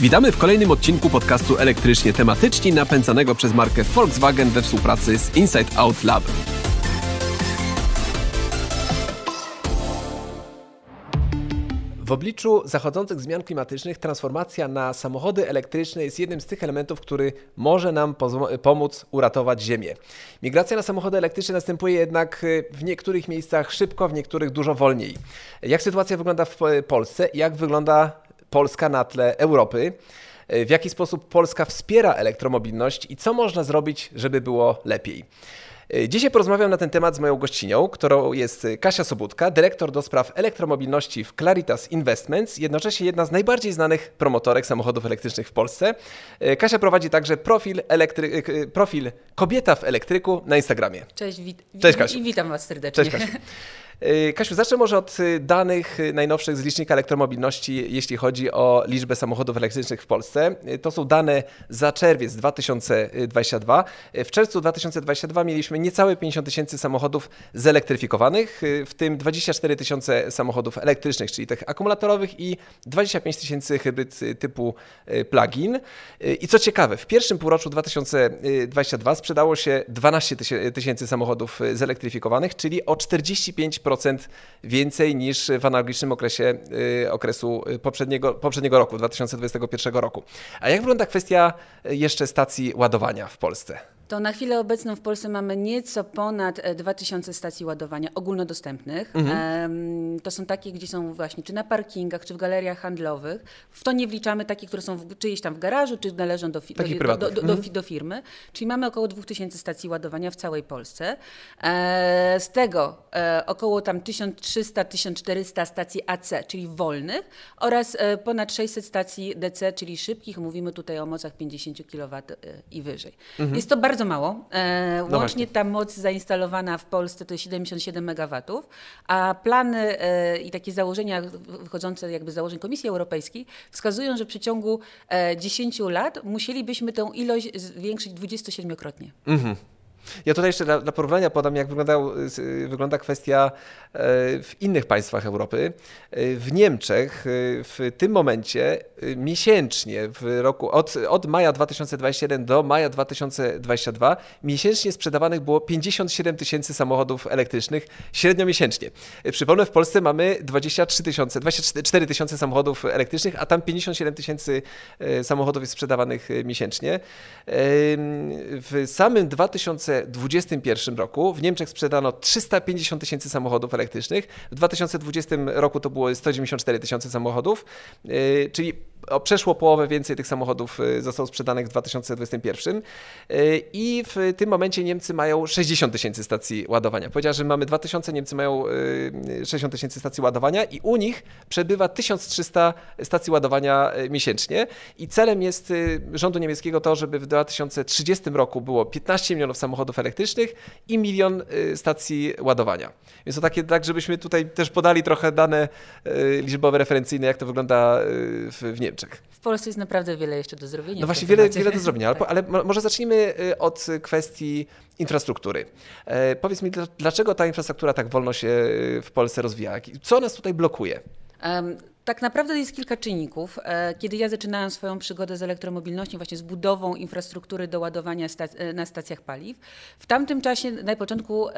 Witamy w kolejnym odcinku podcastu Elektrycznie Tematycznie napędzanego przez markę Volkswagen we współpracy z Inside Out Lab. W obliczu zachodzących zmian klimatycznych transformacja na samochody elektryczne jest jednym z tych elementów, który może nam pomóc uratować Ziemię. Migracja na samochody elektryczne następuje jednak y, w niektórych miejscach szybko, w niektórych dużo wolniej. Jak sytuacja wygląda w Polsce? Jak wygląda Polska na tle Europy? Y, w jaki sposób Polska wspiera elektromobilność i co można zrobić, żeby było lepiej? E, dzisiaj porozmawiam na ten temat z moją gościnią, którą jest Kasia Sobutka, dyrektor do spraw elektromobilności w Claritas Investments, jednocześnie jedna z najbardziej znanych promotorek samochodów elektrycznych w Polsce. E, Kasia prowadzi także profil, elektry... E, profil Kobieta w elektryku na Instagramie. Cześć, wit... Cześć Kasiu. I witam Was serdecznie. Cześć Kasiu. Y, Kasiu, zacznę może od y, danych y, najnowszych z licznika elektromobilności, jeśli chodzi o liczbę samochodów elektrycznych w Polsce. To są dane za czerwiec 2022. W czerwcu 2022 mieliśmy niecałe 50 tysięcy samochodów zelektryfikowanych, w tym 24 tysiące samochodów elektrycznych, czyli tych akumulatorowych i 25 tysięcy hybryd typu plug-in. I co ciekawe, w pierwszym półroczu 2022 sprzedało się 12 tysięcy samochodów zelektryfikowanych, czyli o 45% więcej niż w analogicznym okresie y, okresu y, poprzedniego, poprzedniego roku, 2021 roku. A jak wygląda kwestia y, jeszcze stacji ładowania w Polsce? To na chwilę obecną w Polsce mamy nieco ponad 2000 e, stacji ładowania ogólnodostępnych. Mhm. To są takie, gdzie są właśnie czy na parkingach, czy w galeriach handlowych. W to nie wliczamy takie, które są w, czyjeś tam w garażu, czy należą do, fi do, do, mhm. do, firmy. Czyli mamy około 2000 stacji ładowania w całej Polsce. E, z tego e, około tam 1300-1400 stacji AC, czyli wolnych oraz ponad 600 stacji DC, czyli szybkich. Mówimy tutaj o mocach 50 kW i wyżej. Mhm. Jest to bardzo bardzo mało. E, no łącznie ta moc zainstalowana w Polsce to jest 77 MW, a plany e, i takie założenia wychodzące jakby z założeń Komisji Europejskiej wskazują, że w przeciągu e, 10 lat musielibyśmy tę ilość zwiększyć 27-krotnie. Mhm. Ja tutaj jeszcze dla, dla porównania podam, jak wyglądał, wygląda kwestia e, w innych państwach Europy. E, w Niemczech e, w tym momencie miesięcznie w roku od, od maja 2021 do maja 2022 miesięcznie sprzedawanych było 57 tysięcy samochodów elektrycznych średnio miesięcznie. Przypomnę, w Polsce mamy 23 tysiące, 24 tysiące samochodów elektrycznych, a tam 57 tysięcy samochodów jest sprzedawanych miesięcznie. W samym 2000 2021 roku. W Niemczech sprzedano 350 tysięcy samochodów elektrycznych, w 2020 roku to było 194 tysiące samochodów, yy, czyli o przeszło połowę więcej tych samochodów y, zostało sprzedanych w 2021 y, i w tym momencie Niemcy mają 60 tysięcy stacji ładowania. Powiedziała, że mamy 2000, Niemcy mają 60 y, tysięcy stacji ładowania i u nich przebywa 1300 stacji ładowania miesięcznie i celem jest rządu niemieckiego to, żeby w 2030 roku było 15 milionów samochodów elektrycznych i milion stacji ładowania. Więc to takie, tak żebyśmy tutaj też podali trochę dane liczbowe, referencyjne, jak to wygląda w Niemczech. W Polsce jest naprawdę wiele jeszcze do zrobienia. No właśnie, wiele, wiele do zrobienia, tak. ale może zacznijmy y, od kwestii infrastruktury. E, powiedz mi, dlaczego ta infrastruktura tak wolno się y, w Polsce rozwija? Co nas tutaj blokuje? Um, tak naprawdę jest kilka czynników. E, kiedy ja zaczynałam swoją przygodę z elektromobilnością, właśnie z budową infrastruktury do ładowania e, na stacjach paliw, w tamtym czasie, na początku,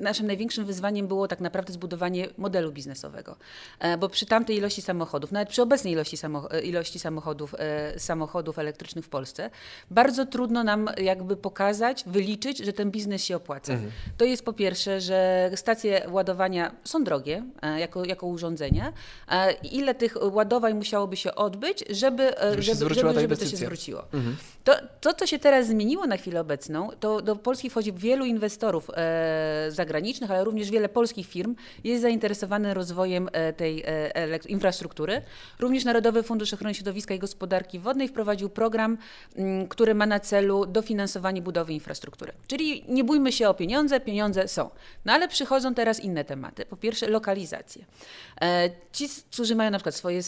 naszym największym wyzwaniem było tak naprawdę zbudowanie modelu biznesowego. E, bo przy tamtej ilości samochodów, nawet przy obecnej ilości, ilości samochodów, samochodów elektrycznych w Polsce, bardzo trudno nam jakby pokazać, wyliczyć, że ten biznes się opłaca. Mhm. To jest po pierwsze, że stacje ładowania są drogie jako, jako urządzenia, ile tych ładowań musiałoby się odbyć, żeby, e, żeby, żeby, żeby, żeby to się zwróciło. Mhm. To, to, co się teraz zmieniło na chwilę obecną, to do Polski wchodzi wielu inwestorów e, zagranicznych, ale również wiele polskich firm jest zainteresowanych rozwojem e, tej e, infrastruktury. Również Narodowy Fundusz Ochrony Środowiska i Gospodarki Wodnej wprowadził program, m, mm, który ma na celu dofinansowanie budowy infrastruktury. Czyli nie bójmy się o pieniądze, pieniądze są. No ale przychodzą teraz inne tematy. Po pierwsze lokalizacje. E, ci którzy mają na przykład swoje,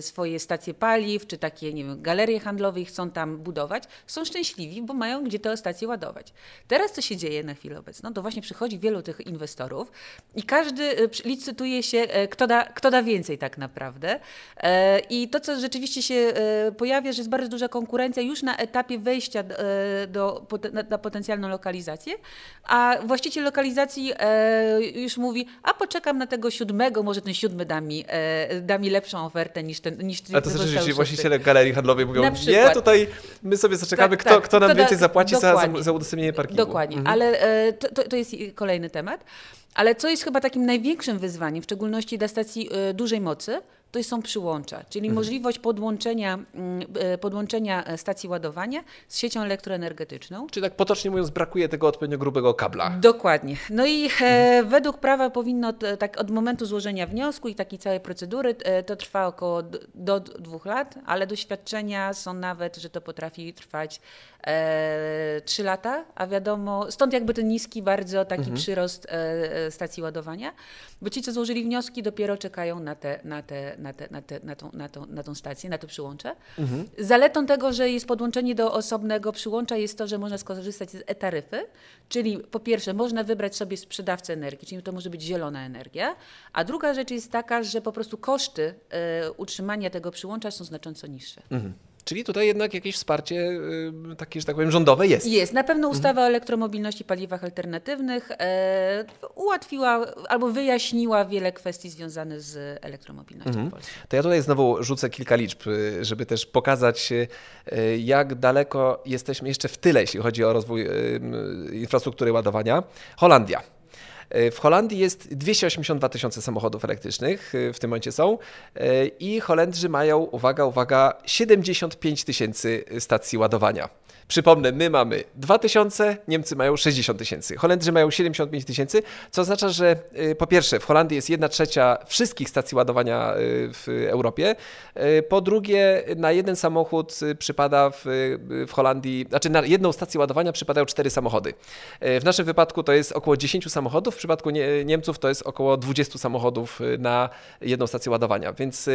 swoje stacje paliw, czy takie, nie wiem, galerie handlowe i chcą tam budować, są szczęśliwi, bo mają gdzie te stacje ładować. Teraz co się dzieje na chwilę obecną? To właśnie przychodzi wielu tych inwestorów i każdy licytuje się, kto da, kto da więcej tak naprawdę. I to, co rzeczywiście się pojawia, że jest bardzo duża konkurencja już na etapie wejścia do, na, na potencjalną lokalizację, a właściciel lokalizacji już mówi, a poczekam na tego siódmego, może ten siódmy da mi, e, da mi lepszą ofertę niż ten niż A to znaczy, że właściciele galerii handlowej mówią, nie, tutaj my sobie zaczekamy, tak, kto, tak, kto nam więcej zapłaci za, za udostępnienie parkingu. Dokładnie, mhm. ale e, to, to jest kolejny temat. Ale co jest chyba takim największym wyzwaniem, w szczególności dla stacji e, dużej mocy, to są przyłącza, czyli mhm. możliwość podłączenia, mm, e, podłączenia e, stacji ładowania z siecią elektroenergetyczną. Czyli tak potocznie mówiąc, brakuje tego odpowiednio grubego kabla. Dokładnie. No i mhm. według prawa powinno tak od momentu złożenia wniosku i takiej całej procedury to trwa około do dwóch lat, ale doświadczenia są nawet, że to potrafi trwać e, 3 lata, a wiadomo, stąd jakby ten niski bardzo taki mhm. przyrost e, stacji ładowania, bo ci, co złożyli wnioski, dopiero czekają na te, na te na, te, na, te, na, tą, na, tą, na tą stację, na to przyłącze. Mhm. Zaletą tego, że jest podłączenie do osobnego przyłącza jest to, że można skorzystać z e-taryfy, czyli po pierwsze można wybrać sobie sprzedawcę energii, czyli to może być zielona energia, a druga rzecz jest taka, że po prostu koszty y, utrzymania tego przyłącza są znacząco niższe. Mhm. Czyli tutaj jednak jakieś wsparcie y, takie, że tak powiem, rządowe jest. Jest. Na pewno ustawa mhm. o elektromobilności i paliwach alternatywnych e, ułatwiła albo wyjaśniła wiele kwestii związanych z elektromobilnością mhm. w Polsce. To ja tutaj znowu rzucę kilka liczb, y, żeby też pokazać, y, jak daleko jesteśmy jeszcze w tyle, jeśli chodzi o rozwój infrastruktury ładowania. Holandia. E, w Holandii jest 282 tysiące samochodów elektrycznych, e, w tym momencie są, e, i Holendrzy mają, uwaga, uwaga, 75 tysięcy stacji ładowania. Przypomnę, my mamy 2000, Niemcy mają 60 tysięcy, Holendrzy mają 75 tysięcy, co oznacza, że y, po pierwsze w Holandii jest 1 trzecia wszystkich stacji ładowania y, w Europie, y, po drugie na jeden samochód przypada w, w Holandii, znaczy na jedną stację ładowania przypadają cztery samochody. W naszym wypadku to jest około 10 samochodów, w przypadku Niemców to jest około 20 samochodów na jedną stację ładowania, więc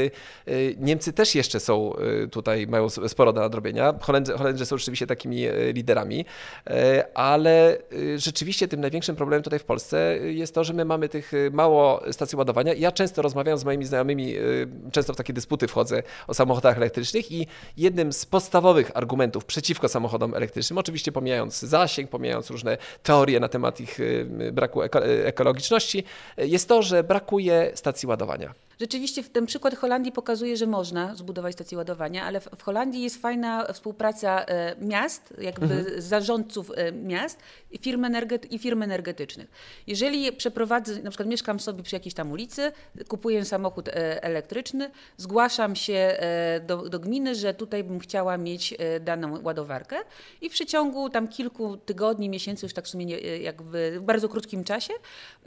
Niemcy też jeszcze są tutaj, mają sporo do nadrobienia. Holendrzy, Holendrzy są rzeczywiście tak takimi e, liderami, e, ale e, rzeczywiście tym największym problemem tutaj w Polsce jest to, że my mamy tych mało stacji ładowania. Ja często rozmawiam z moimi znajomymi, często w takie dysputy wchodzę o samochodach elektrycznych i jednym z podstawowych argumentów przeciwko samochodom elektrycznym, oczywiście pomijając zasięg, pomijając różne teorie na temat ich braku ekologiczności, jest to, że brakuje stacji ładowania. Rzeczywiście ten przykład Holandii pokazuje, że można zbudować stację ładowania, ale w Holandii jest fajna współpraca e, miast, jakby mhm. zarządców e, miast i firm, energety i firm energetycznych. Jeżeli przeprowadzę, na przykład mieszkam sobie przy jakiejś tam ulicy, kupuję samochód e, elektryczny, zgłaszam się do, do gminy, że tutaj bym chciała mieć daną ładowarkę i w przeciągu tam kilku tygodni, miesięcy, już tak w sumie jakby w bardzo krótkim czasie,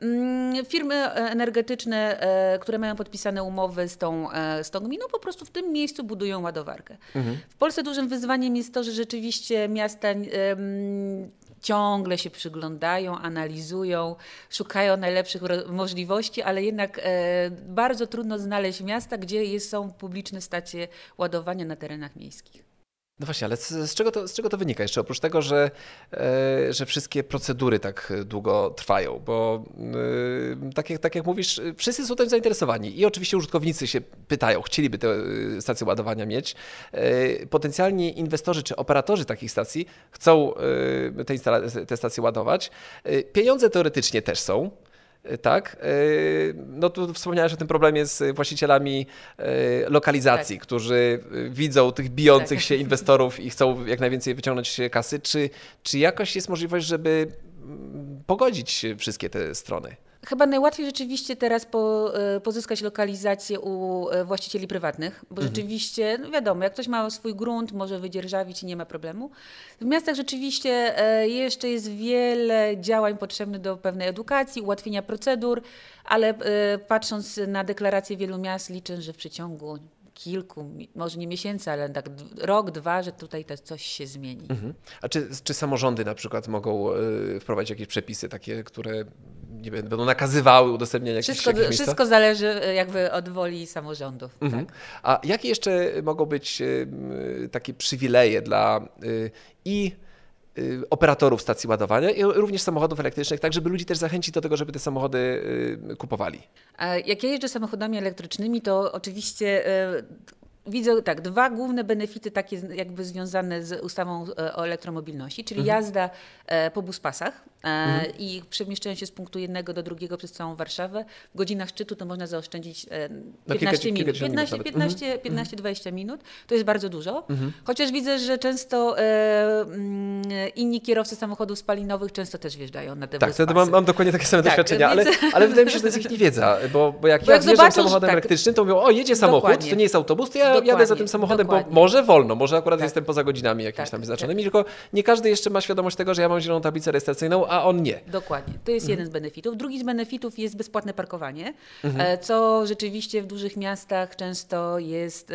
mm, firmy energetyczne, które mają podpisane podpisane umowy z tą, e, z tą gminą, po prostu w tym miejscu budują ładowarkę. Mhm. W Polsce dużym wyzwaniem jest to, że rzeczywiście miasta um, ciągle się przyglądają, analizują, szukają najlepszych możliwości, ale jednak e, bardzo trudno znaleźć miasta, gdzie jest, są publiczne stacje ładowania na terenach miejskich. No właśnie, ale z, czego to, z czego to wynika? Jeszcze oprócz tego, że, e, że wszystkie procedury tak długo trwają, bo e, tak, jak, tak jak mówisz, wszyscy są tym zainteresowani i oczywiście użytkownicy się pytają, chcieliby te e, stacje ładowania mieć. Potencjalni inwestorzy czy operatorzy takich stacji chcą te, te stacje ładować. Pieniądze teoretycznie też są. Y, tak. Y, no tu wspomniałeś o tym problemie z właścicielami y, lokalizacji, tak. którzy widzą tych bijących tak. się inwestorów i chcą jak najwięcej wyciągnąć kasy. Czy, czy jakoś jest możliwość, żeby mm, pogodzić wszystkie te strony? Chyba najłatwiej rzeczywiście teraz po, e, pozyskać lokalizację u e, właścicieli prywatnych, bo mhm. rzeczywiście, no wiadomo, jak ktoś ma swój grunt, może wydzierżawić i nie ma problemu. W miastach rzeczywiście e, jeszcze jest wiele działań potrzebnych do pewnej edukacji, ułatwienia procedur, ale patrząc na deklaracje wielu miast, liczę, że w przeciągu kilku, może nie miesięcy, ale tak rok, dwa, że tutaj to coś się zmieni. Mhm. A czy, czy samorządy na przykład mogą wprowadzić jakieś przepisy takie, które nie wiem, będą nakazywały udostępnianie wszystko, jakichś miejsc? Wszystko zależy jakby od woli samorządów. Mhm. Tak. A jakie jeszcze mogą być takie przywileje dla i Y, operatorów stacji ładowania i również samochodów elektrycznych, tak żeby ludzi też zachęcić do tego, żeby te samochody y, kupowali. A jak ja jeżdżę samochodami elektrycznymi, to oczywiście y, Widzę tak, dwa główne benefity takie jakby związane z ustawą e, o elektromobilności, czyli mhm. jazda e, po buspasach e, mhm. i przemieszczając się z punktu jednego do drugiego przez całą Warszawę. W godzinach szczytu to można zaoszczędzić 15 no, minut. 15, 15, 15, 20 minut to jest bardzo dużo. Mhm. Chociaż widzę, że często mm, inni kierowcy samochodów spalinowych często też wjeżdżają na te tak, buspasy. Tak, mam, mam dokładnie takie same tak, doświadczenia, ale, ale wydaje mi się, że to jest ich niewiedza, bo, bo jak bo ja jak wjeżdżam samochodem tak, elektrycznym, to mówią, o jedzie samochód, dokładnie. to nie jest autobus, to ja jadę za tym samochodem, dokładnie. bo może wolno, może akurat tak. jestem poza godzinami jakimiś tak, tam wyznaczonymi, tak. tylko nie każdy jeszcze ma świadomość tego, że ja mam zieloną tablicę rejestracyjną, a on nie. Dokładnie. To jest mhm. jeden z benefitów. Drugi z benefitów jest bezpłatne parkowanie, mhm. E, co rzeczywiście w dużych miastach często jest e,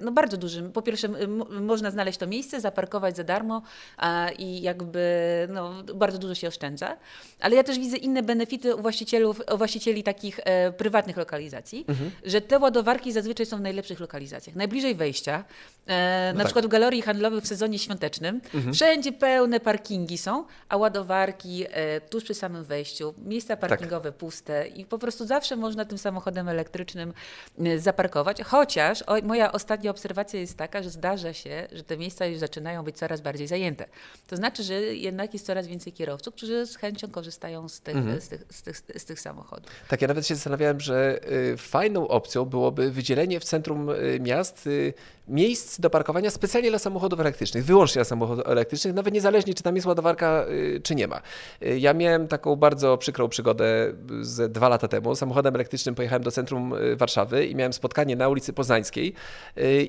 no, bardzo dużym. Po pierwsze, można znaleźć to miejsce, zaparkować za darmo i jakby no, bardzo dużo się oszczędza. Ale ja też widzę inne benefity u, właścicielów, u właścicieli takich e, prywatnych lokalizacji, mhm. że te ładowarki zazwyczaj są w najlepszych lokalizacjach. Najbliżej bliżej wejścia, e, no na tak. przykład w galerii handlowych w sezonie świątecznym, mhm. wszędzie pełne parkingi są, a ładowarki e, tuż przy samym wejściu, miejsca tak. parkingowe tak. puste i po prostu zawsze można tym samochodem elektrycznym e, zaparkować. Chociaż o, moja ostatnia obserwacja jest taka, że zdarza się, że te miejsca już zaczynają być coraz bardziej zajęte. To znaczy, że jednak jest coraz więcej kierowców, którzy z chęcią korzystają z tych, mhm. z tych, z tych, z tych samochodów. Tak, ja nawet się zastanawiałem, że y, fajną opcją byłoby wydzielenie w centrum y, y, miejsc do parkowania specjalnie dla samochodów elektrycznych, wyłącznie dla samochodów elektrycznych, nawet niezależnie czy tam jest ładowarka, y, czy nie ma. Y, ja miałem taką bardzo przykrą przygodę z dwa lata temu. Samochodem elektrycznym pojechałem do centrum Warszawy i miałem spotkanie na ulicy Poznańskiej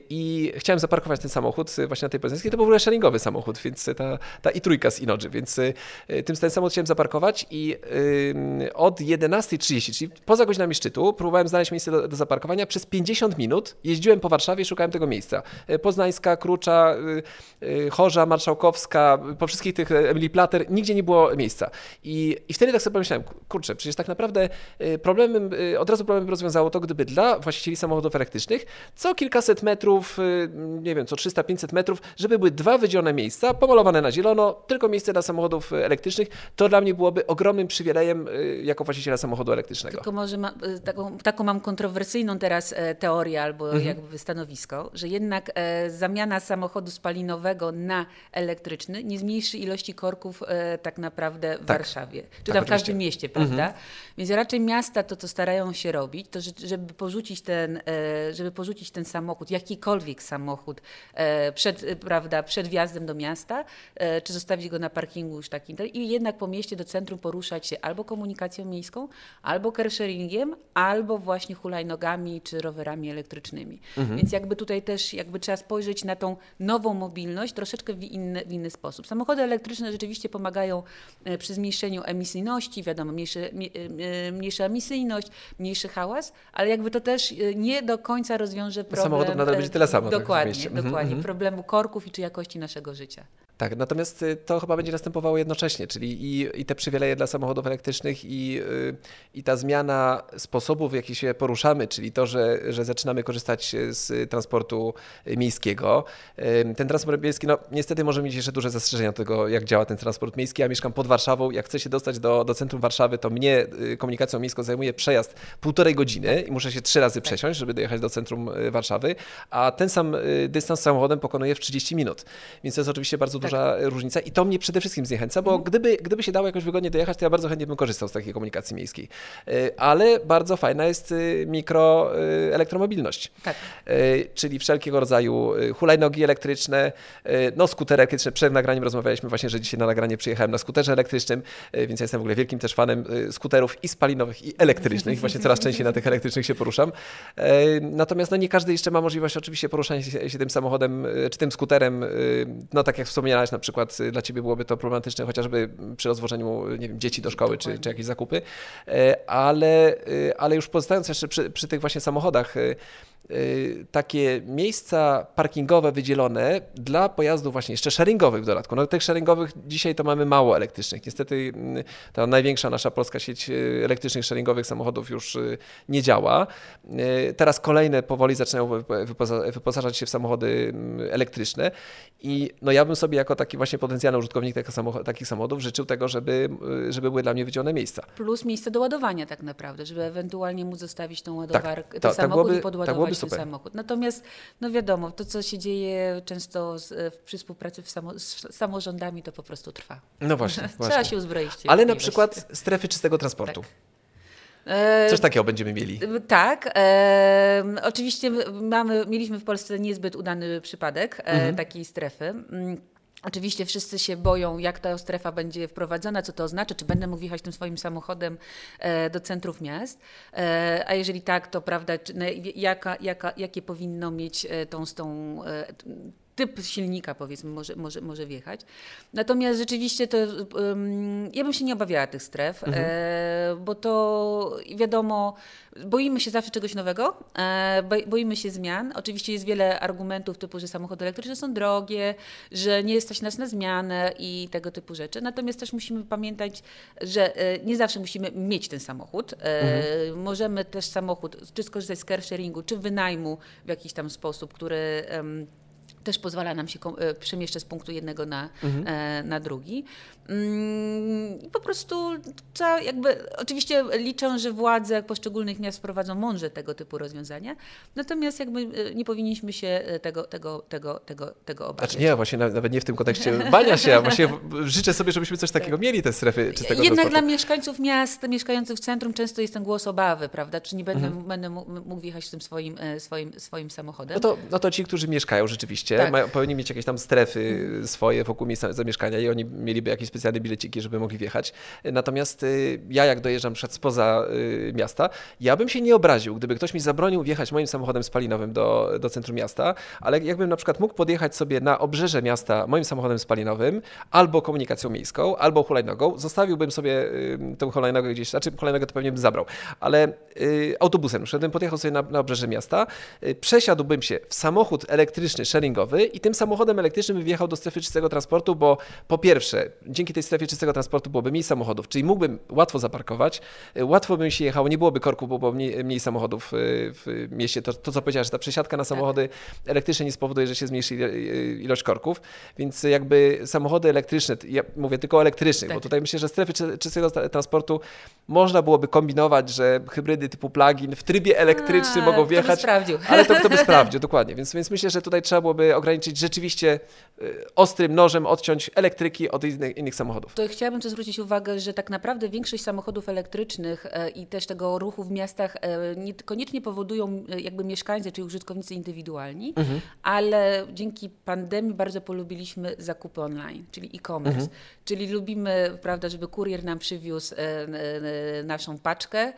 i chciałem zaparkować ten samochód właśnie na tej Poznańskiej. To był w ogóle sharingowy samochód, więc ta, ta i trójka z Inodży, więc tym ten samochód chciałem zaparkować i od 11.30, czyli poza godzinami szczytu, próbowałem znaleźć miejsce do, do zaparkowania. Przez 50 minut jeździłem po Warszawie, szukałem tego miejsca. E, Poznańska, Krucza, e, e, Chorza, Marszałkowska, po wszystkich tych Emily Plater, nigdzie nie było miejsca. I, I wtedy tak sobie pomyślałem, kurczę, przecież tak naprawdę problemem, od razu problemem rozwiązało to, gdyby dla właścicieli samochodów elektrycznych co kilkaset metrów, nie wiem, co 300-500 metrów, żeby były dwa wydzielone miejsca, pomalowane na zielono, tylko miejsce dla samochodów elektrycznych, to dla mnie byłoby ogromnym przywilejem jako właściciela samochodu elektrycznego. Tylko może ma, taką, taką mam kontrowersyjną teraz teorię albo mhm. jakby stanowisko, że jednak e, zamiana samochodu spalinowego na elektryczny nie zmniejszy ilości korków e, tak naprawdę w tak. Warszawie, czy tak, tam w każdym mieście, prawda? Mhm. Więc raczej miasta to, co starają się robić, to żeby porzucić ten, e, żeby porzucić ten samochód, jakikolwiek samochód przed, prawda, przed wjazdem do miasta, czy zostawić go na parkingu już takim i jednak po mieście do centrum poruszać się albo komunikacją miejską, albo carsharingiem, albo właśnie hulajnogami czy rowerami elektrycznymi. Mhm. Więc jakby tutaj też jakby trzeba spojrzeć na tą nową mobilność troszeczkę w inny, w inny sposób. Samochody elektryczne rzeczywiście pomagają e, przy zmniejszeniu emisyjności, wiadomo, mniejszy, e, mniejsza emisyjność, mniejszy hałas, ale jakby to też e, nie do końca rozwiąże problem... Samochodów nadal będzie tyle samo. Dokładnie, tak dokładnie. Mhm. Problemu korków i czy jakości naszego życia. Tak, natomiast y, to chyba będzie następowało jednocześnie, czyli i, i te przywileje dla samochodów elektrycznych i, y, i ta zmiana sposobu, w jaki się poruszamy, czyli to, że, że zaczynamy korzystać z transportu miejskiego. Ten transport miejski, no niestety może mieć jeszcze duże zastrzeżenia do tego, jak działa ten transport miejski. Ja mieszkam pod Warszawą, jak chcę się dostać do, do centrum Warszawy, to mnie y, komunikacją miejską zajmuje przejazd półtorej godziny i muszę się trzy razy tak. przesiąść, żeby dojechać do centrum Warszawy, a ten sam dystans samochodem pokonuję w 30 minut. Więc to jest oczywiście bardzo tak duża różnica i to mnie przede wszystkim zniechęca, bo mhm. gdyby, gdyby się dało jakoś wygodnie dojechać, to ja bardzo chętnie bym korzystał z takiej komunikacji miejskiej. E, ale bardzo fajna jest e, mikroelektromobilność, e, tak. czyli wszelkiego rodzaju hulajnogi elektryczne, no skutery elektryczne. Przed nagraniem rozmawialiśmy właśnie, że dzisiaj na nagranie przyjechałem na skuterze elektrycznym, więc ja jestem w ogóle wielkim też fanem skuterów i spalinowych i elektrycznych. Właśnie coraz częściej na tych elektrycznych się poruszam. Natomiast no, nie każdy jeszcze ma możliwość oczywiście poruszania się tym samochodem czy tym skuterem, no tak jak na przykład y, dla ciebie byłoby to problematyczne chociażby przy rozwożeniu nie wiem, dzieci do szkoły czy, czy jakieś zakupy, e, ale, y, ale już pozostając jeszcze przy, przy tych właśnie samochodach, y, takie miejsca parkingowe wydzielone dla pojazdów właśnie jeszcze sharingowych w dodatku. No tych sharingowych dzisiaj to mamy mało elektrycznych. Niestety mm, ta największa nasza polska sieć y, elektrycznych sharingowych samochodów już y, nie działa. Teraz kolejne powoli zaczynają wyposażać się w samochody mm, elektryczne i no ja bym sobie jako taki właśnie potencjalny użytkownik takich samochodów życzył tego, żeby, żeby były dla mnie wydzielone miejsca. Plus miejsce do ładowania tak naprawdę, żeby ewentualnie móc zostawić tą ładowarkę, tak, to, samochód byłoby, i podładować ten samochód. Natomiast, no wiadomo, to co się dzieje często z, przy współpracy samo, z samorządami, to po prostu trwa. No właśnie. Trzeba właśnie. się uzbroić. Ale na przykład strefy czystego transportu. Tak. E, Coś takiego będziemy mieli. Tak. E, oczywiście mamy, mieliśmy w Polsce niezbyt udany przypadek e, mhm. takiej strefy. Oczywiście wszyscy się boją, jak ta strefa będzie wprowadzona, co to oznacza, czy będę mógł jechać tym swoim samochodem e, do centrów miast, e, a jeżeli tak, to prawda, czy, jaka, jaka, jakie powinno mieć e, tą, tą typ silnika, powiedzmy, może, może, może wjechać. Natomiast rzeczywiście to um, ja bym się nie obawiała tych stref, mhm. e, bo to wiadomo, boimy się zawsze czegoś nowego, e, boimy się zmian. Oczywiście jest wiele argumentów typu, że samochody elektryczne są drogie, że nie stać nas na zmianę i tego typu rzeczy. Natomiast też musimy pamiętać, że e, nie zawsze musimy mieć ten samochód. E, mhm. Możemy też samochód, czy skorzystać z car sharingu, czy wynajmu w jakiś tam sposób, który też pozwala nam się e, przemieszczać z punktu jednego na, mhm. E, na drugi. Mm, I po prostu trzeba jakby, oczywiście liczę, że władze poszczególnych miast wprowadzą mądrze tego typu rozwiązania, natomiast jakby e, nie powinniśmy się tego, tego, tego, tego, tego obawiać. Znaczy nie, właśnie nawet nie w tym kontekście bania się, a właśnie życzę sobie, żebyśmy coś takiego mieli, te strefy czystego Jednak dla mieszkańców miast, mieszkających w centrum często jest ten głos obawy, prawda? Czy nie będę, mhm. będę mógł wjechać tym swoim, swoim, swoim samochodem? No to, no to ci, którzy mieszkają rzeczywiście tak. mają, powinni mieć jakieś tam strefy swoje wokół miejsca zamieszkania i oni mieliby jakieś specjalne bileciki, żeby mogli wjechać. Natomiast y, ja jak dojeżdżam przed spoza y, miasta, ja bym się nie obraził, gdyby ktoś mi zabronił wjechać moim samochodem spalinowym do, do centrum miasta, ale jakbym na przykład mógł podjechać sobie na obrzeże miasta moim samochodem spalinowym, albo komunikacją miejską, albo hulajnogą, zostawiłbym sobie tę hulajnogę gdzieś, znaczy hulajnogę to pewnie bym zabrał, ale y, autobusem, bym podjechał sobie na, na obrzeże miasta, przesiadłbym się w samochód elektryczny, sharingowy i tym samochodem elektrycznym wjechał do strefy czystego transportu, bo po pierwsze, dzięki tej strefie czystego transportu byłoby mniej samochodów, czyli mógłbym łatwo zaparkować, łatwo bym się jechał, nie byłoby korku, bo było mniej, mniej samochodów y, w mieście. To, to co powiedziałeś, że ta przesiadka na samochody tak. elektryczne nie spowoduje, że się zmniejszy ilość korków, więc jakby samochody elektryczne, ja mówię tylko o elektrycznych, tak. bo tutaj myślę, że strefy czystego transportu można byłoby kombinować, że hybrydy typu plug-in w trybie elektrycznym A, mogą wjechać. Kto by sprawdził. Ale to kto by sprawdził, dokładnie. Więc, więc myślę, że tutaj trzeba byłoby ograniczyć rzeczywiście y, ostrym nożem odciąć elektryki od innych, innych samochodów. To chciałabym tu zwrócić uwagę, że tak naprawdę większość samochodów elektrycznych e, i też tego ruchu w miastach e, niekoniecznie powodują e, jakby mieszkańcy czy użytkownicy indywidualni, mhm. ale dzięki pandemii bardzo polubiliśmy zakupy online, czyli e-commerce. Mhm. Czyli lubimy, prawda, żeby kurier nam przywiózł naszą paczkę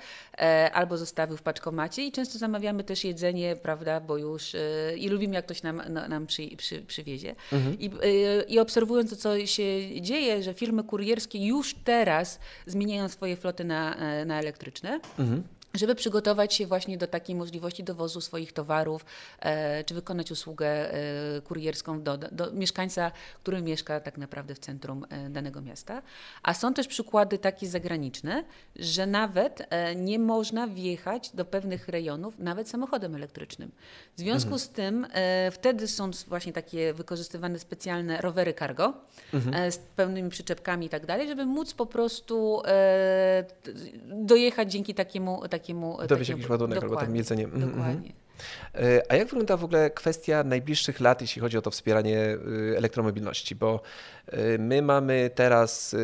albo zostawił w paczkomacie i często zamawiamy też jedzenie, prawda, bo już i lubimy jak ktoś nam, nam przy, przy, przywiezie. Mhm. I, y, I obserwując to, co się dzieje, że firmy kurierskie już teraz zmieniają swoje floty na, e, na elektryczne. Mhm żeby przygotować się właśnie do takiej możliwości dowozu swoich towarów, e, czy wykonać usługę e, kurierską do, do, mieszkańca, który mieszka tak naprawdę w centrum e, danego miasta. A są też przykłady takie zagraniczne, że nawet e, nie można wjechać do pewnych rejonów nawet samochodem elektrycznym. W związku mhm. z tym e, wtedy są właśnie takie wykorzystywane specjalne rowery cargo mhm. E, z pełnymi przyczepkami i tak dalej, żeby móc po prostu dojechać dzięki takiemu, takiemu takiemu... Dowieść jakiś ładunek albo tam jedzenie. Mhm, mhm. Dokładnie. E, a jak wygląda w ogóle kwestia najbliższych lat, jeśli chodzi o to wspieranie y, elektromobilności? Bo my mamy teraz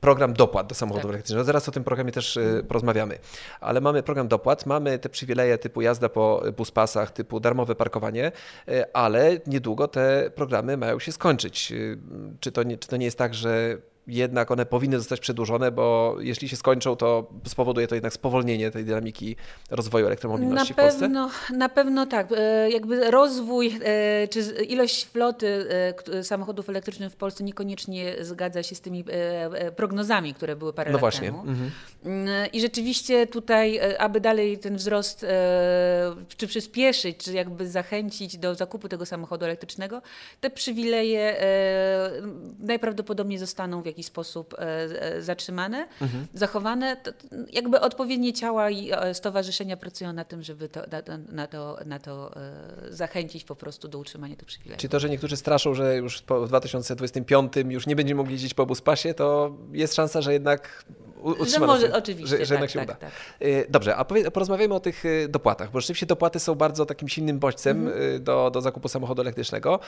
program dopłat do samochodów tak. elektrycznych. No zaraz o tym programie też porozmawiamy. Ale mamy program dopłat, mamy te przywileje typu jazda po buspasach, typu darmowe parkowanie, ale niedługo te programy mają się skończyć. Czy to nie, czy to nie jest tak, że jednak one powinny zostać przedłużone, bo jeśli się skończą, to spowoduje to jednak spowolnienie tej dynamiki rozwoju elektromobilności na w Polsce? Pewno, na pewno tak. E, jakby rozwój, e, czy ilość floty e, samochodów elektrycznych w Polsce niekoniecznie zgadza się z tymi prognozami, które były parę no lat właśnie. temu. Mhm. I rzeczywiście tutaj, aby dalej ten wzrost, czy przyspieszyć, czy jakby zachęcić do zakupu tego samochodu elektrycznego, te przywileje najprawdopodobniej zostaną w jakiś sposób zatrzymane, mhm. zachowane. Jakby odpowiednie ciała i stowarzyszenia pracują na tym, żeby to, na, to, na to e, zachęcić po prostu do utrzymania tych przywilejów. Czy to, że niektórzy straszą, że już po, w 2025 już nie będziemy mogli jeździć po buspasie, to jest szansa, że jednak że może, oczywiście, że, że jednak tak, się tak, uda. Tak. E, dobrze, a porozmawiajmy o tych e, dopłatach, bo rzeczywiście dopłaty są bardzo takim silnym bodźcem mhm. do, do zakupu samochodu elektrycznego.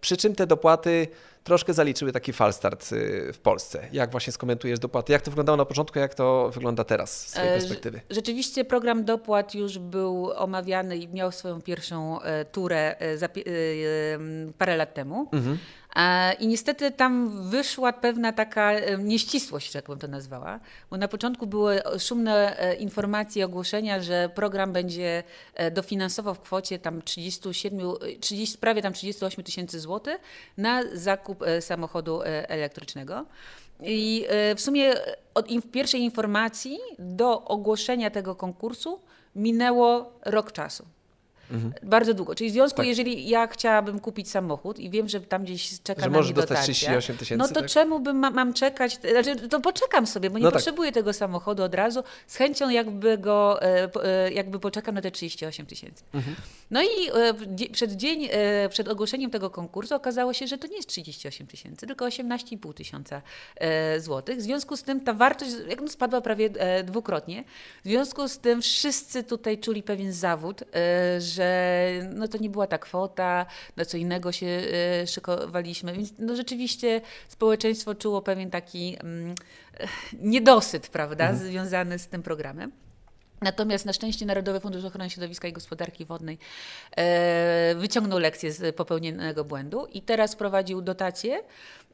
Przy czym te dopłaty troszkę zaliczyły taki falstart w Polsce. Jak właśnie skomentujesz dopłaty? Jak to wyglądało na początku, jak to wygląda teraz z Twojej e, perspektywy? Rzeczywiście program dopłat już był omawiany i miał swoją pierwszą e, turę e, parę lat temu. Mhm. I niestety tam wyszła pewna taka nieścisłość, jak bym to nazwała, bo na początku były szumne informacje, ogłoszenia, że program będzie dofinansował w kwocie tam 37, 30, prawie tam 38 tysięcy złotych na zakup samochodu elektrycznego. I w sumie od pierwszej informacji do ogłoszenia tego konkursu minęło rok czasu. Mhm. Bardzo długo. Czyli w związku, tak. jeżeli ja chciałabym kupić samochód i wiem, że tam gdzieś czeka że na możesz dostać 38 tysięcy. No to tak? czemu bym ma, mam czekać? Znaczy, to poczekam sobie, bo nie no tak. potrzebuję tak. tego samochodu od razu. Z chęcią jakby go, e, e, jakby poczekam na te 38 tysięcy. Mhm. No i e, przed dzień, przed ogłoszeniem tego konkursu okazało się, że to nie jest 38 tysięcy, tylko 18,5 tysiąca złotych. W związku z tym ta wartość no, spadła prawie dwukrotnie. W związku z tym wszyscy tutaj czuli pewien zawód, że że no to nie była ta kwota, na co innego się e, szykowaliśmy. Więc no rzeczywiście społeczeństwo czuło pewien taki mm, niedosyt, prawda, mhm. związany z tym programem. Natomiast na szczęście Narodowy Fundusz Ochrony Środowiska i Gospodarki Wodnej e, wyciągnął lekcję z popełnionego błędu i teraz prowadził dotacje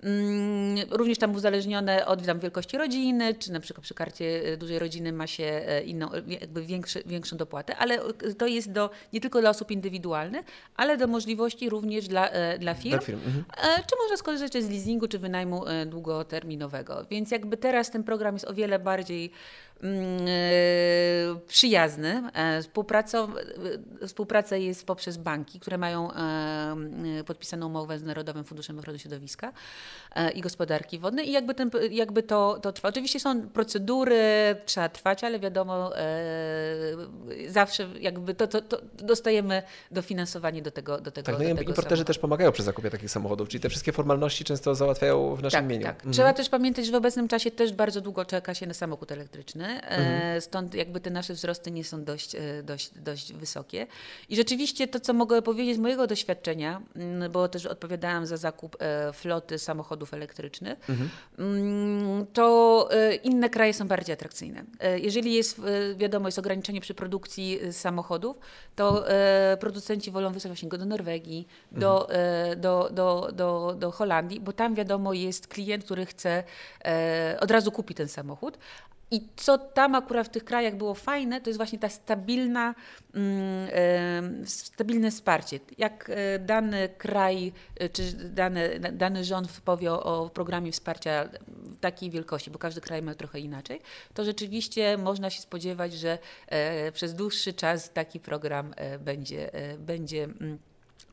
Mm, również tam uzależnione od tam, wielkości rodziny, czy na przykład przy karcie e, dużej rodziny ma się e, inną, jakby większy, większą dopłatę, ale to jest do, nie tylko dla osób indywidualnych, ale do możliwości również dla, dla firm. Dla firm. Mhm. Czy można skorzystać z leasingu, czy wynajmu długoterminowego. Więc jakby teraz ten program jest o wiele bardziej przyjazny. E, współpraca, e, współpraca jest poprzez banki, które mają podpisaną umowę z Narodowym Funduszem Ochrony Środowiska i Gospodarki Wodnej i jakby, ten, jakby to, to trwa. Oczywiście są procedury, trzeba trwać, ale wiadomo, zawsze jakby to, to, to dostajemy dofinansowanie do tego do tego, Tak, no do tego importerzy samochodu. też pomagają przy zakupie takich samochodów, czyli te wszystkie formalności często załatwiają w naszym tak, imieniu. Tak. Mhm. Trzeba też pamiętać, że w obecnym czasie też bardzo długo czeka się na samochód elektryczny. Mhm. Stąd jakby te nasze wzrosty nie są dość, e, dość, dość wysokie. I rzeczywiście to, co mogę powiedzieć z mojego doświadczenia, mm, bo też odpowiadałam za zakup e, floty samochodów elektrycznych, mhm. Mm, to inne kraje są bardziej atrakcyjne. Jeżeli jest, wiadomo, jest ograniczenie przy produkcji samochodów, to producenci wolą wysłać właśnie go do Norwegii, do, mhm. do, do, do, do Holandii, bo tam wiadomo jest klient, który chce od razu kupić ten samochód, i co tam akurat w tych krajach było fajne, to jest właśnie ta stabilna, mm, stabilne wsparcie. Jak e, dany kraj e, czy dany, dany rząd powie o, programie wsparcia takiej wielkości, bo każdy kraj ma trochę inaczej, to rzeczywiście można się spodziewać, że e, przez dłuższy czas taki program będzie, będzie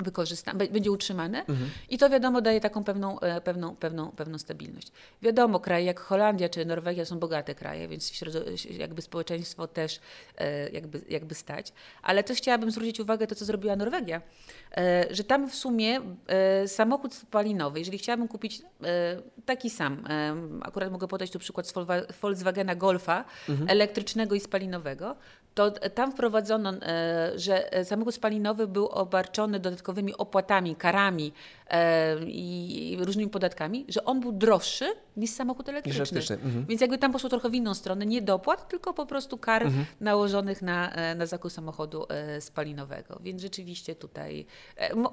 mm, wykorzysta, będzie utrzymane mhm. i to wiadomo daje taką pewną, e, pewną, pewną, pewną stabilność. Wiadomo, kraje jak Holandia czy Norwegia są bogate kraje, więc jakby społeczeństwo też e, jakby, jakby stać, ale też chciałabym zwrócić uwagę to, co zrobiła Norwegia, e, że tam w sumie samochód spalinowy, jeżeli chciałabym kupić taki sam, akurat mogę podać tu przykład z Volkswagena Golfa mhm. elektrycznego i spalinowego, to tam wprowadzono, e, że samochód spalinowy był obarczony dodatkowymi opłatami, karami e, i różnymi podatkami, że on był droższy niż samochód elektryczny. elektryczny. Mhm. Więc jakby tam poszło trochę w inną stronę, nie dopłat, tylko po prostu kar mhm. nałożonych na, e, na zakup samochodu spalinowego. Więc rzeczywiście tutaj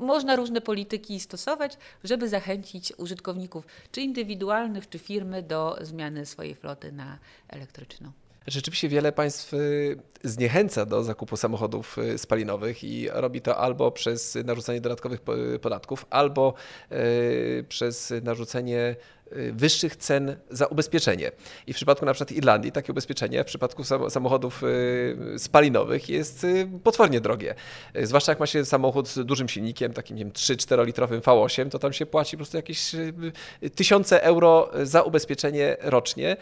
można różne polityki stosować, żeby zachęcić użytkowników, czy indywidualnych, czy firmy do zmiany swojej floty na elektryczną. Rzeczywiście wiele państw y, zniechęca do zakupu samochodów y, spalinowych i robi to albo przez narzucenie dodatkowych podatków, albo y, przez narzucenie wyższych cen za ubezpieczenie. I w przypadku na przykład Irlandii takie ubezpieczenie w przypadku samochodów y, spalinowych jest y, potwornie drogie. Zwłaszcza jak ma się samochód z dużym silnikiem, takim nie wiem, 3-4 litrowym V8, to tam się płaci po prostu jakieś tysiące euro za ubezpieczenie rocznie.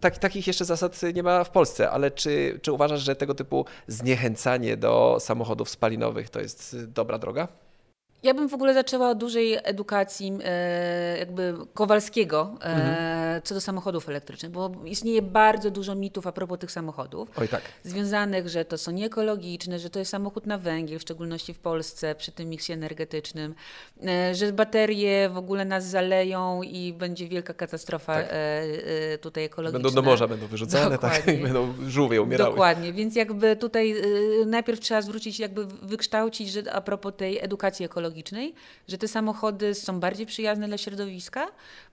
Tak, takich jeszcze zasad nie ma w Polsce, ale czy, czy uważasz, że tego typu zniechęcanie do samochodów spalinowych to jest dobra droga? Ja bym w ogóle zaczęła od dużej edukacji e, jakby Kowalskiego e, mhm. co do samochodów elektrycznych, bo istnieje bardzo dużo mitów a propos tych samochodów. Oj, tak. Związanych, że to są nieekologiczne, że to jest samochód na węgiel, w szczególności w Polsce przy tym miksie energetycznym, e, że baterie w ogóle nas zaleją i będzie wielka katastrofa tak. tutaj ekologiczna. Będą do morza, będą wyrzucane, tak, i będą żółwie umierały. Dokładnie, więc jakby tutaj najpierw trzeba zwrócić, jakby wykształcić, że a propos tej edukacji ekologicznej, ekologicznej, że te samochody są bardziej przyjazne dla środowiska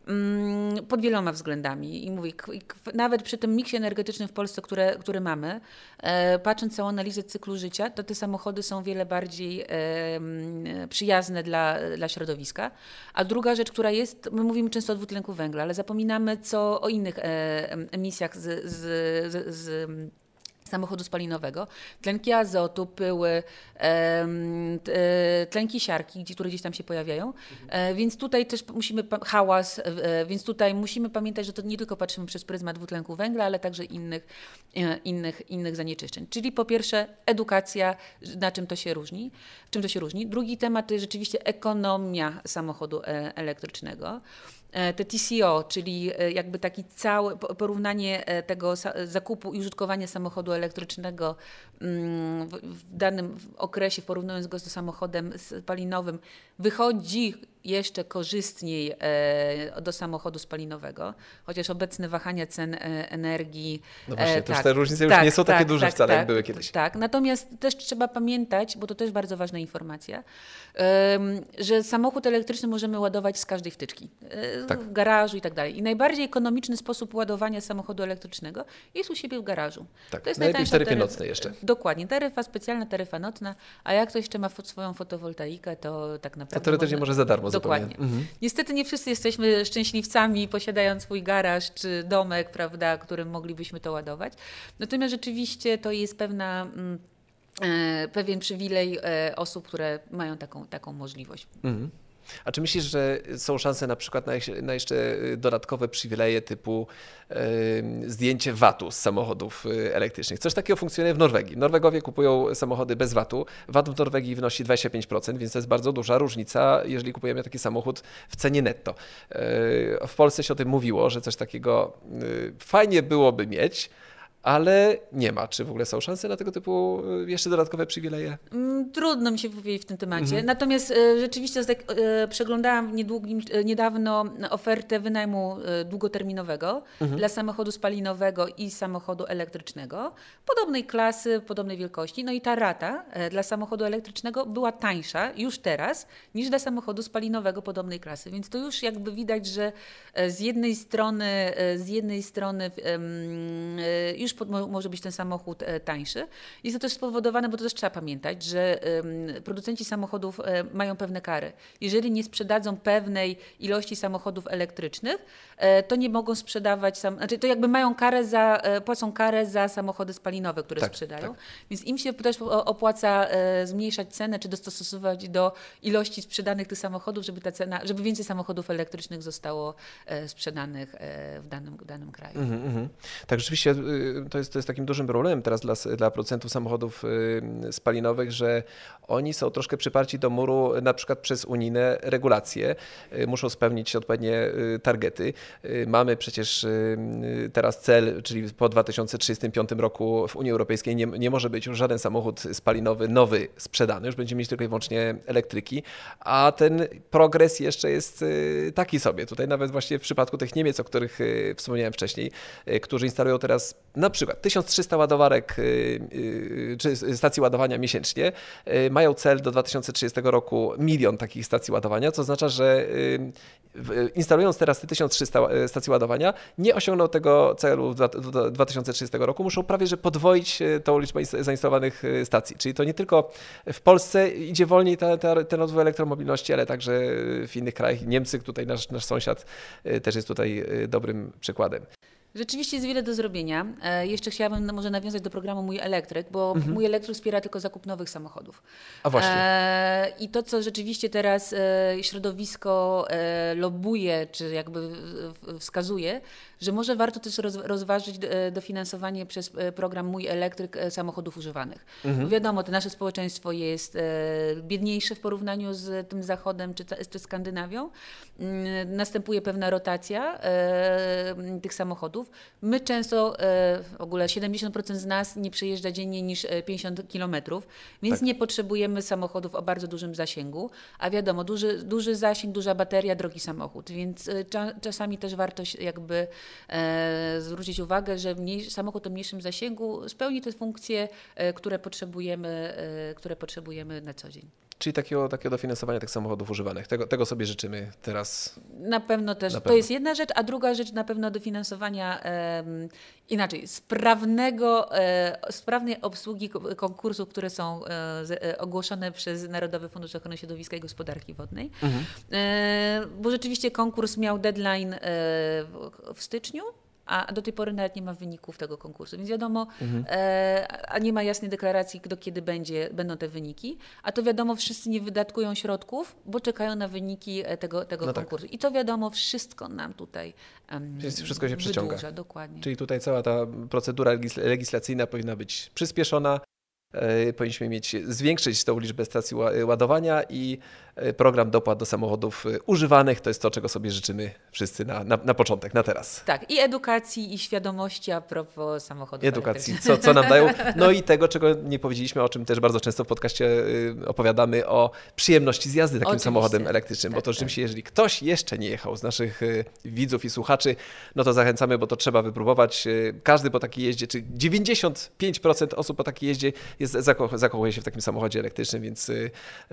mm, pod wieloma względami. I mówię, nawet przy tym miksie energetycznym w Polsce, które, który mamy, e, patrząc całą analizę cyklu życia, to te samochody są wiele bardziej przyjazne dla, dla środowiska. A druga rzecz, która jest, my mówimy często o dwutlenku węgla, ale zapominamy co o innych e, emisjach z, z, z, z samochodu spalinowego, tlenki azotu, pyły, e, tlenki siarki, które gdzieś tam się pojawiają. E, więc tutaj też musimy, hałas, e, więc tutaj musimy pamiętać, że to nie tylko patrzymy przez pryzmat dwutlenku węgla, ale także innych, innych, innych zanieczyszczeń. Czyli po pierwsze edukacja, na czym to się różni, czym to się różni. Drugi temat to jest rzeczywiście ekonomia samochodu elektrycznego. E, te TCO, czyli e, jakby taki cały porównanie e, tego zakupu i użytkowania samochodu elektrycznego mm, w danym okresie, porównując go z samochodem spalinowym, wychodzi jeszcze korzystniej e, do samochodu spalinowego, chociaż obecne wahania cen e, energii. No właśnie, e, tak, te różnice tak, już nie są tak, takie duże tak, wcale, jak tak, były kiedyś. Tak, natomiast też trzeba pamiętać, bo to też bardzo ważna informacja, że samochód elektryczny możemy ładować z każdej wtyczki, tak. w garażu i tak dalej. I najbardziej ekonomiczny sposób ładowania samochodu elektrycznego jest u siebie w garażu. Tak, to jest najlepiej w taryfie nocnej jeszcze. Dokładnie, taryfa specjalna, taryfa nocna, a jak ktoś jeszcze ma swoją fotowoltaikę, to tak naprawdę... To teoretycznie może za darmo Dokładnie. Mhm. Niestety nie wszyscy jesteśmy szczęśliwcami, posiadając swój garaż czy domek, prawda, którym moglibyśmy to ładować. Natomiast rzeczywiście to jest pewna. Mm, e, pewien przywilej e, osób, które mają taką, taką możliwość. Mhm. A czy myślisz, że są szanse na przykład na, na jeszcze y, dodatkowe przywileje typu y, zdjęcie VAT-u z samochodów y, elektrycznych? Coś takiego funkcjonuje w Norwegii. Norwegowie kupują samochody bez VAT-u. VAT w Norwegii wynosi 25%, więc to jest bardzo duża różnica, jeżeli kupujemy taki samochód w cenie netto. W Polsce się o tym mówiło, że coś takiego fajnie byłoby mieć, ale nie ma. Czy w ogóle są szanse na tego typu y, jeszcze dodatkowe przywileje? Mm, trudno mi się wypowiedzieć w tym temacie. Mhm. Natomiast y, rzeczywiście y, przeglądałam niedługim, niedawno ofertę wynajmu długoterminowego mhm. dla samochodu spalinowego i samochodu elektrycznego. Podobnej klasy, podobnej wielkości. No i ta rata dla samochodu elektrycznego była tańsza już teraz niż dla samochodu spalinowego podobnej klasy. Więc to już jakby widać, że z jednej strony, z jednej strony już pod, może być ten samochód e, tańszy. Jest to też spowodowane, bo to też trzeba pamiętać, że producenci samochodów e, mają pewne kary. Jeżeli nie sprzedadzą pewnej ilości samochodów elektrycznych, e, to nie mogą sprzedawać, sam, znaczy to jakby mają karę za, płacą karę za samochody spalinowe, które tak, sprzedają. Tak. Więc im się też opłaca zmniejszać cenę, czy dostosowywać do ilości sprzedanych tych samochodów, żeby ta cena, żeby więcej samochodów elektrycznych zostało sprzedanych w danym, w danym kraju. Mm -hmm. Tak, rzeczywiście y, to jest, to jest takim dużym problemem teraz dla, dla producentów samochodów y, spalinowych, że oni są troszkę przyparci do muru na przykład przez unijne regulacje. Muszą spełnić odpowiednie targety. Mamy przecież teraz cel, czyli po 2035 roku w Unii Europejskiej nie, nie może być już żaden samochód spalinowy nowy sprzedany, już będziemy mieć tylko i wyłącznie elektryki, a ten progres jeszcze jest taki sobie. Tutaj nawet właśnie w przypadku tych Niemiec, o których wspomniałem wcześniej, którzy instalują teraz na przykład 1300 ładowarek czy stacji ładowania miesięcznie, mają cel do 2030 roku milion takich stacji ładowania, co oznacza, że instalując teraz te 1300 e, stacji ładowania, nie osiągną tego celu do 2030 roku, muszą prawie że podwoić tą liczbę zainstalowanych stacji. Czyli to nie tylko w Polsce idzie wolniej ten, ten rozwój elektromobilności, ale także w innych krajach. Niemcy, tutaj nasz, nasz sąsiad, też jest tutaj dobrym przykładem. Rzeczywiście jest wiele do zrobienia. E, jeszcze chciałabym może nawiązać do programu Mój Elektryk, bo mhm. Mój Elektryk wspiera tylko zakup nowych samochodów. A właśnie. E, I to, co rzeczywiście teraz e, środowisko e, lobuje, czy jakby wskazuje, że może warto też roz, rozważyć dofinansowanie przez program Mój Elektryk samochodów używanych. Mhm. wiadomo, to nasze społeczeństwo jest biedniejsze w porównaniu z tym Zachodem czy, czy Skandynawią. Mm, następuje pewna rotacja tych samochodów. My często, e, w ogóle 70% z nas nie przejeżdża dziennie niż 50 e, km, więc tak. nie potrzebujemy samochodów o bardzo dużym zasięgu, a wiadomo, duży, duży zasięg, duża bateria, drogi samochód, więc e, czasami też warto jakby zwrócić uwagę, że mniej, samochód o mniejszym zasięgu spełni te funkcje, które potrzebujemy, które potrzebujemy na co dzień. Czyli takiego, takiego dofinansowania tych samochodów używanych. Tego, tego sobie życzymy teraz. Na pewno też. Na pewno. To jest jedna rzecz, a druga rzecz na pewno dofinansowania inaczej, sprawnego, e, sprawnej obsługi konkursów, które są e, e, ogłoszone przez Narodowy Fundusz Ochrony Środowiska i Gospodarki Wodnej. Mhm. Bo rzeczywiście konkurs miał deadline w styczniu a do tej pory nawet nie ma wyników tego konkursu. Więc wiadomo, mhm. e, a nie ma jasnej deklaracji, do kiedy będzie, będą te wyniki, a to wiadomo, wszyscy nie wydatkują środków, bo czekają na wyniki e, tego, tego no tak. konkursu. Tak. I to wiadomo, wszystko nam tutaj um, wszystko się przyciąga. Dokładnie. Czyli tutaj cała ta procedura legislacyjna powinna być przyspieszona, e, powinniśmy mieć, zwiększyć tą liczbę stacji ładowania i program dopłat do samochodów e, używanych. To jest to, czego sobie życzymy wszyscy na, na, na początek, na teraz. Tak, i edukacji, i świadomości a propos samochodów Edukacji, co, co nam dają. No i tego, czego nie powiedzieliśmy, o czym też bardzo często w podcaście e, opowiadamy, o przyjemności z jazdy takim Oczywiście. samochodem elektrycznym. Tak, bo to tak. rzeczywiście, jeżeli ktoś jeszcze nie jechał z naszych widzów i słuchaczy, no to zachęcamy, bo to trzeba wypróbować. Każdy po takiej jeździe, czy 95% osób po takiej jeździe jest, zakochuje się w takim samochodzie elektrycznym, więc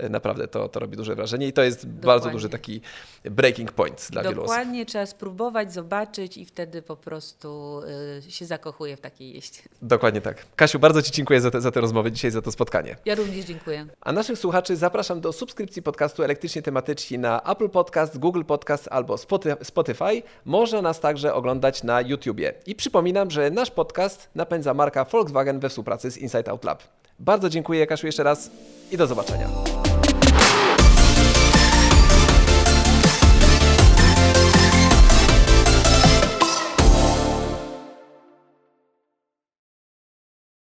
naprawdę to, to robi duże duże wrażenie i to jest Dokładnie. bardzo duży taki breaking point dla Dokładnie, wielu osób. Dokładnie, trzeba spróbować, zobaczyć i wtedy po prostu y, się zakochuje w takiej jeździe. Dokładnie tak. Kasiu, bardzo Ci dziękuję za te, za te rozmowy dzisiaj, za to spotkanie. Ja również dziękuję. A naszych słuchaczy zapraszam do subskrypcji podcastu Elektrycznie Tematyczni na Apple Podcast, Google Podcast albo Spotify. Można nas także oglądać na YouTubie. I przypominam, że nasz podcast napędza marka Volkswagen we współpracy z Inside Out Lab. Bardzo dziękuję Kasiu jeszcze raz i do zobaczenia.